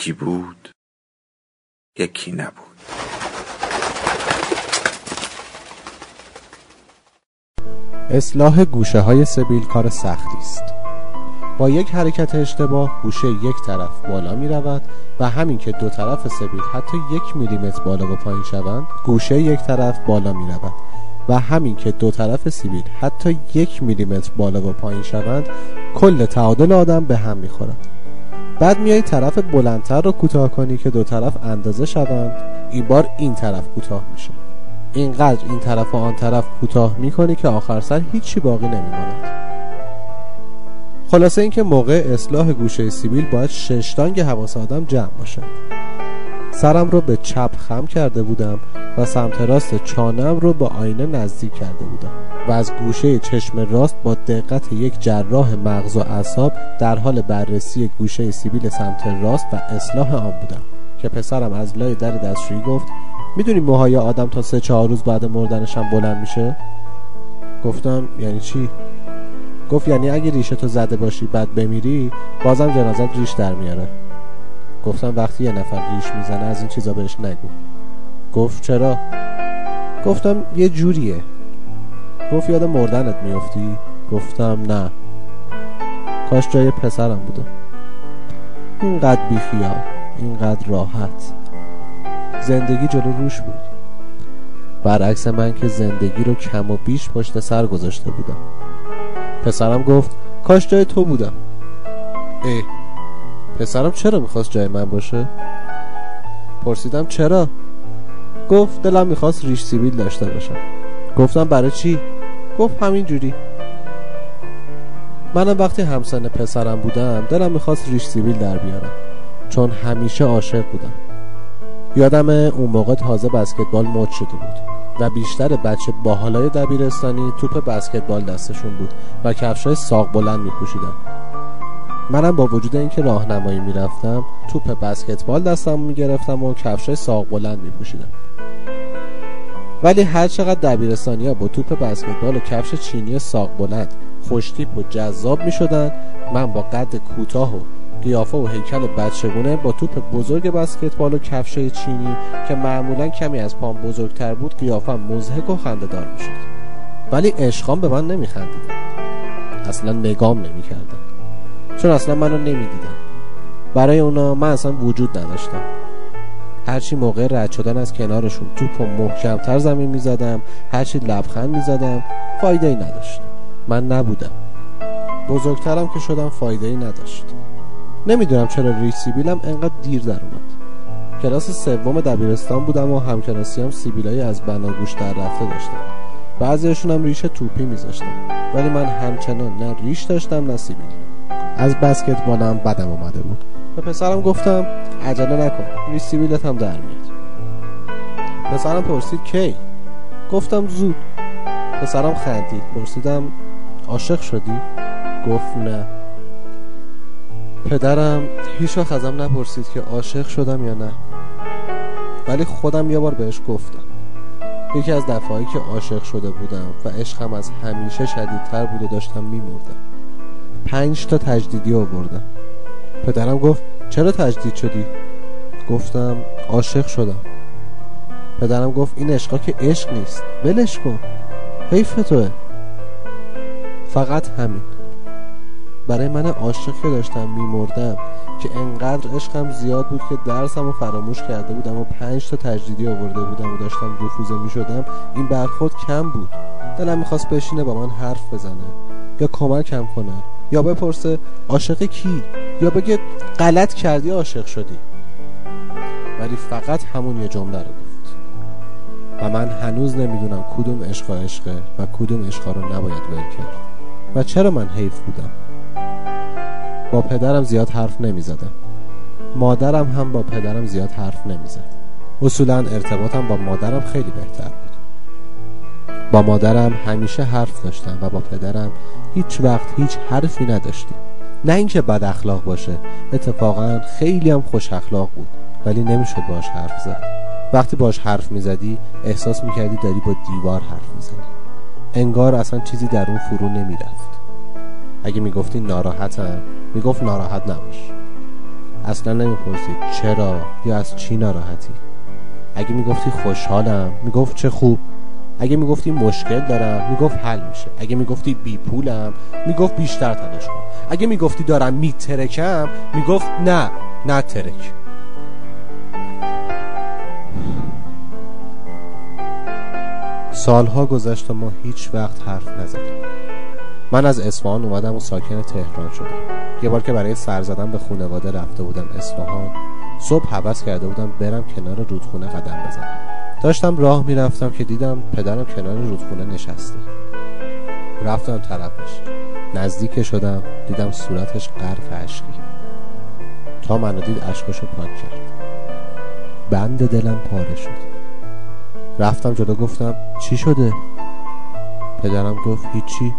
یکی بود یکی نبود. اصلاح گوشه های سبیل کار سختی است. با یک حرکت اشتباه گوشه یک طرف بالا می رود و همین که دو طرف سبیل حتی یک میلیمتر بالا و پایین شوند گوشه یک طرف بالا می رود و همین که دو طرف سیبیل حتی یک میلیمتر بالا و پایین شوند کل تعادل آدم به هم می‌خورد. بعد میای طرف بلندتر رو کوتاه کنی که دو طرف اندازه شوند. این بار این طرف کوتاه میشه. اینقدر این طرف و آن طرف کوتاه می‌کنی که آخر سر هیچی باقی نمیماند. خلاصه اینکه موقع اصلاح گوشه سیبیل باید ششتانگ حواس آدم جمع باشه. سرم رو به چپ خم کرده بودم و سمت راست چانم رو با آینه نزدیک کرده بودم و از گوشه چشم راست با دقت یک جراح مغز و اعصاب در حال بررسی گوشه سیبیل سمت راست و اصلاح آن بودم که پسرم از لای در دستشویی گفت می‌دونی موهای آدم تا سه چهار روز بعد مردنشم بلند میشه؟ گفتم یعنی چی؟ گفت یعنی اگه ریشه تو زده باشی بعد بمیری بازم جنازت ریش در میاره. گفتم وقتی یه نفر ریش می‌زنه از این چیزا بهش نگو. گفت چرا؟ گفتم یه جوریه. گفت یاد مردنت میفتی؟ گفتم نه. کاش جای پسرم بودم اینقدر بیخیال اینقدر راحت. زندگی جلو روش بود. برعکس من که زندگی رو کم و بیش پشت سر گذاشته بودم. پسرم گفت کاش جای تو بودم. ای پسرم چرا می‌خواست جای من باشه؟ پرسیدم چرا؟ گفت دلم می‌خواست ریش سیبیل داشته باشم. گفتم برای چی؟ گفت همین جوری. منم وقتی همسن پسرم بودم دلم می‌خواست ریش سیبیل در بیارم چون همیشه عاشق بودم. یادم اون موقع تازه بسکتبال مد شده بود و بیشتر بچه باحالای دبیرستانی توپ بسکتبال دستشون بود و کفشای ساق بلند میپوشیدن. منم با وجود اینکه راهنمایی می‌رفتم توپ بسکتبال دستم می‌گرفتم و کفشای ساق بلند میپوشیدم. ولی هر چقدر دبیرستانی ها با توپ بسکتبال و کفش چینی ساق بلند خوشتیپ و جذاب می شدن من با قد کوتاه و قیافه و هیکل بچگونه با توپ بزرگ بسکتبال و کفش چینی که معمولا کمی از پام بزرگتر بود قیافم مزهک و خندهدار می شد ولی عشقام به من نمی خندیدن اصلا نگام نمی کردن چون اصلا منو نمی دیدن برای اونا من اصلا وجود نداشتم. هرچی موقع رد شدن از کنارشون توپ و محکمتر زمین می‌زدم هرچی لبخند می‌زدم فایده ای نداشت. من نبودم. بزرگترم که شدم فایده ای نداشت. نمی‌دونم چرا ریش سیبیلم انقدر دیر در اومد. کلاس سوم دبیرستان بودم و همکلاسی هم سیبیلایی از بناگوش در رفته داشتم بعضیشون هم ریش توپی میذاشتم ولی من همچنان نه ریش داشتم نه سیبیل از بسکتبالم بدم اومده بود. به پسرم گفتم عجله نکن ریش سیبیلت هم در میاد. پسرم پرسید کی؟ گفتم زود. پسرم خندید. پرسیدم عاشق شدی؟ گفت نه. پدرم هیچ وقت ازم نپرسید که عاشق شدم یا نه. ولی خودم یه بار بهش گفتم. یکی از دفعایی که عاشق شده بودم و عشقم از همیشه شدیدتر بود و داشتم میمردم. پنج تا تجدیدی آوردم. پدرم گفت چرا تجدید شدی؟ گفتم عاشق شدم. پدرم گفت این عشقا که عشق نیست. ولش کن. حیف توه. فقط همین. برای من عاشق که داشتم میمردم که انقدر عشقم زیاد بود که درسم رو فراموش کرده بودم و پنج تا تجدیدی آورده بودم و داشتم رفوزه می شدم این برخورد کم بود. دلم می‌خواست بشینه با من حرف بزنه یا کمکم کنه. یا بپرسه عاشق کی؟ یا بگه غلط کردی عاشق شدی. ولی فقط همون یه جمله رو گفت. و من هنوز نمی‌دونم کدوم عشق عشقه و کدوم عشقا رو نباید ول کرد. و چرا من حیف بودم؟ با پدرم زیاد حرف نمی زدم مادرم هم با پدرم زیاد حرف نمی زد اصولا ارتباطم با مادرم خیلی بهتر با مادرم همیشه حرف داشتم و با پدرم هیچ وقت هیچ حرفی نداشتیم. نه اینکه بد اخلاق باشه اتفاقا خیلی هم خوش اخلاق بود ولی نمی‌شد باش حرف زد. وقتی باش حرف می‌زدی احساس می‌کردی داری با دیوار حرف می‌زنی. انگار اصلا چیزی در اون فرو نمی‌رفت. اگه می‌گفتی ناراحتم می‌گفت ناراحت نباش. اصلا نمی‌پرسید چرا یا از چی ناراحتی. اگه می‌گفتی خوشحالم می‌گفت چه خوب. اگه می‌گفتی مشکل دارم می‌گفت حل میشه. اگه می‌گفتی بی پولم می‌گفت بیشتر تلاش کن. اگه می‌گفتی دارم میترکم می‌گفت نه نه ترک. سالها گذشت و ما هیچ وقت حرف نزدیم. من از اصفهان اومدم و ساکن تهران شدم. یه بار که برای سر زدن به خونواده رفته بودم اصفهان صبح حوض کرده بودم برم کنار رودخونه قدم بزنم. داشتم راه می‌رفتم که دیدم پدرم کنار رودخونه نشسته. رفتم طرفش. نزدیک شدم دیدم صورتش غرق اشکی. تا منو دید اشکاشو پاک کرد. بند دلم پاره شد. رفتم جلو گفتم چی شده؟ پدرم گفت هیچی.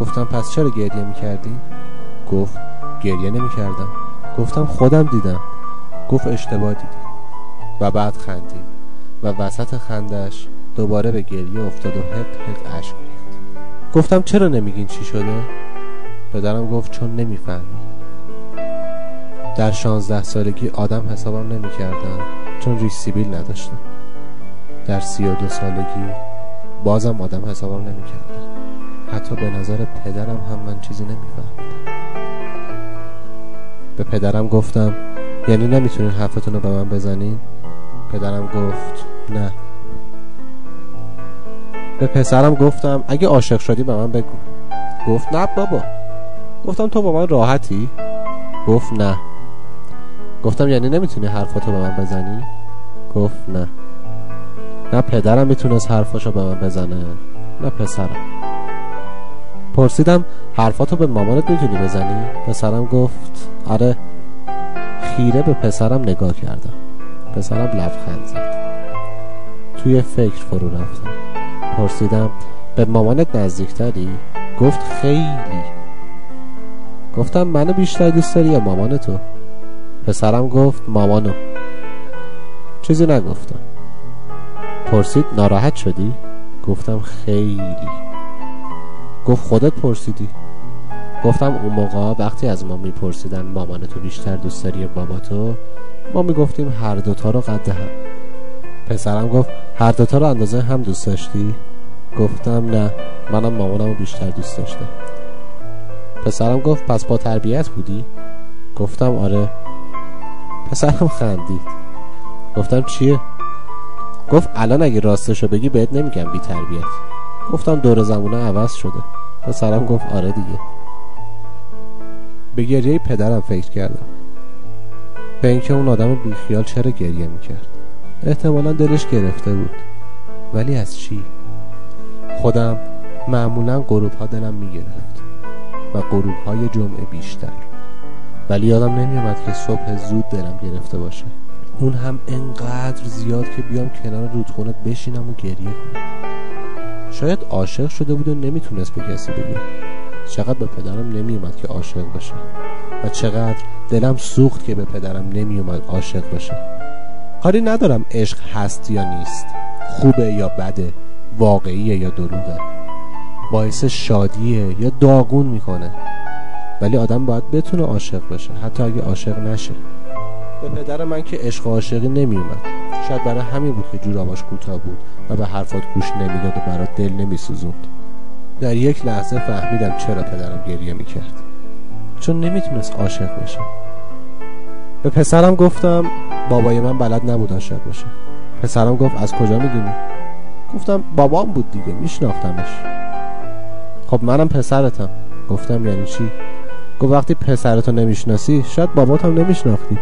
گفتم پس چرا گریه می‌کردی؟ گفت گریه نمی‌کردم. گفتم خودم دیدم. گفت اشتباه دیدی. و بعد خندید. و وسط خندش دوباره به گریه افتاد و حق حق اشک ریخت گفتم چرا نمیگین چی شده؟ پدرم گفت چون نمی‌فهمی. در شانزده سالگی آدم حسابم نمی‌کردم چون ریش سیبیل نداشتم. در سی و دو سالگی بازم آدم حسابم نمی‌کردم. حتی به نظر پدرم هم من چیزی نمیفهمیدم. به پدرم گفتم یعنی نمی‌تونین حرفتون رو به من بزنین؟ پدرم گفت نه. به پسرم گفتم اگه عاشق شدی به من بگو. گفت نه بابا. گفتم تو با من راحتی؟ گفت نه. گفتم یعنی نمی‌تونی حرفاتو به من بزنی؟ گفت نه. نه پدرم می‌تونست حرفاشو به من بزنه. نه پسرم. پرسیدم حرفاتو به مامانت می‌تونی بزنی؟ پسرم گفت آره. خیره به پسرم نگاه کردم. پسرم لبخند زد. توی فکر فرو رفتم. پرسیدم به مامانت نزدیکتری؟ گفت خیلی. گفتم منو بیشتر دوست داری یا مامانتو پسرم گفت مامانو. چیزی نگفتم. پرسید ناراحت شدی؟ گفتم خیلی. گفت خودت پرسیدی؟ گفتم اون موقع وقتی از ما میپرسیدن مامانتو بیشتر دوست داری یا باباتو ما می‌گفتیم هر دوتا رو قد هم. پسرم گفت هر دوتا رو اندازه هم دوست داشتی؟ گفتم نه منم مامانم رو بیشتر دوست داشتم. پسرم گفت پس با تربیت بودی؟ گفتم آره. پسرم خندید. گفتم چیه؟ گفت الان اگه راستشو بگی بهت نمیگم بی تربیت. گفتم دور زمونه عوض شده. پسرم گفت آره دیگه. به گریه پدرم فکر کردم. به اینکه اون آدم بیخیال چرا گریه می‌کرد. احتمالا دلش گرفته بود. ولی از چی؟ خودم معمولا غروب ها دلم می‌گرفت و غروب های جمعه بیشتر. ولی یادم نمیومد که صبح زود دلم گرفته باشه. اون هم انقدر زیاد که بیام کنار رودخونه بشینم و گریه کنم. شاید عاشق شده بود و نمی‌تونست به کسی بگه. چقدر به پدرم نمیومد که عاشق باشه و چقدر دلم سوخت که به پدرم نمیومد عاشق باشه. کاری ندارم عشق هست یا نیست خوبه یا بده واقعیه یا دروغه. باعث شادیه یا داغون می‌کنه. ولی آدم باید بتونه عاشق بشه حتی اگه عاشق نشه. به پدر من که عشق و عاشقی نمیومد شاید برای همین بود که جوراباش کوتاه بود و به حرفات گوش نمی‌داد و برات دل نمیسوزوند. در یک لحظه فهمیدم چرا پدرم گریه می‌کرد. چون نمی‌تونست عاشق بشه. به پسرم گفتم بابای من بلد نبود عاشق باشه. پسرم گفت از کجا می‌دونی؟ گفتم بابام بود دیگه میشناختمش. خب منم پسرتم. گفتم یعنی چی؟ گفت وقتی پسرتو نمی‌شناسی شاید باباتم نمیشناختی.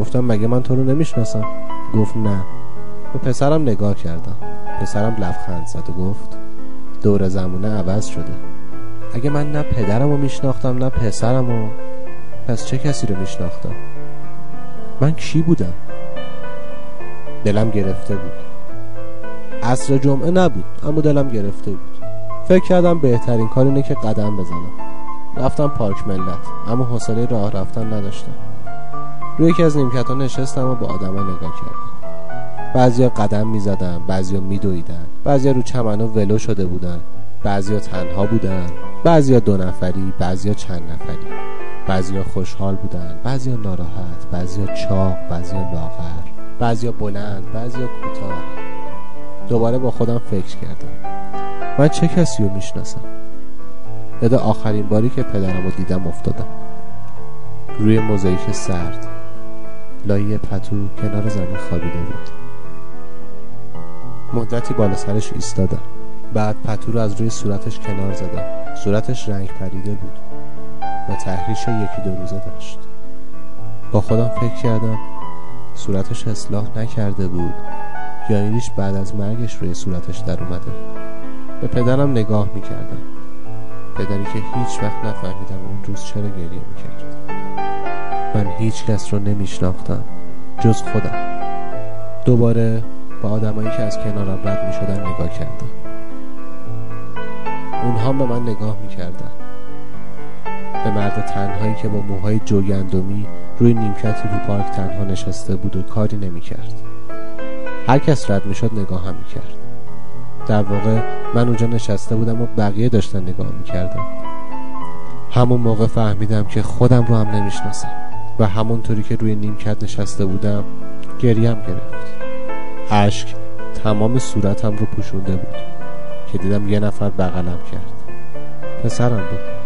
گفتم مگه من تو رو نمی‌شناسم؟ گفت نه. به پسرم نگاه کردم. پسرم لبخند زد و گفت دور زمونه عوض شده. اگه من نه پدرم رو میشناختم نه پسرم رو پس چه کسی رو میشناختم؟ من کی بودم؟ دلم گرفته بود. عصر جمعه نبود اما دلم گرفته بود. فکر کردم بهترین کار اینه که قدم بزنم. رفتم پارک ملت اما حوصله راه رفتن نداشتم. روی یکی از نیمکت ها نشستم و به آدما نگاه کردم. بعضیا قدم می‌زدن بعضیا میدویدن بعضیا رو چمنها ولو شده بودن بعضیا تنها بودن بعضیا دو نفری بعضیا چند نفری. بعضیا خوشحال بودن بعضیا ناراحت بعضیا چاق بعضیا لاغر بعضیا بلند بعضیا کوتاه. دوباره با خودم فکر کردم. من چه کسی رو می‌شناسم؟ یاد آخرین باری که پدرم رو دیدم افتادم. روی موزاییک سرد. لایه پتو کنار زمین خوابیده بود. مدتی بالا سرش ایستادم. بعد پتو رو از روی صورتش کنار زدم. صورتش رنگ پریده بود. و تحریش یکی دو روزه داشت. با خودم فکر کردم صورتش اصلاح نکرده بود یا بعد از مرگش روی صورتش در اومده. به پدرم نگاه می‌کردم. پدری که هیچ وقت نفهمیدم اون روز چرا گریه می‌کرد. من هیچ کس رو نمیشناختم جز خودم. دوباره با آدمایی که از کنارم رد می‌شدن نگاه کردم. اونها به من نگاه می‌کردن. به مرد تنهایی که با موهای جوگندمی روی نیمکتی رو پارک تنها نشسته بود و کاری نمی‌کرد. هر کس رد می‌شد نگاه هم می‌کرد. در واقع من اونجا نشسته بودم و بقیه داشتن نگاه می‌کردم همون موقع فهمیدم که خودم رو هم نمی‌شناسم و همونطوری که روی نیمکت نشسته بودم گریم گرفت. اشک تمام صورتم رو پوشونده بود که دیدم یه نفر بغلم کرد. پسرم بود.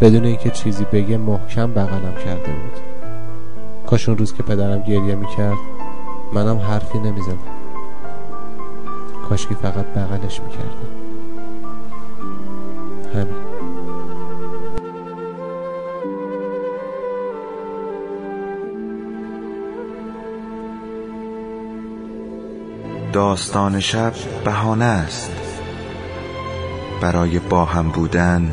بدون اینکه چیزی بگه محکم بغلم کرده بود. کاش اون روز که پدرم گریه می‌کرد منم حرفی نمی‌زدم. کاش که فقط بغلش می‌کردم. همین. داستان شب بهانه است. برای با هم بودن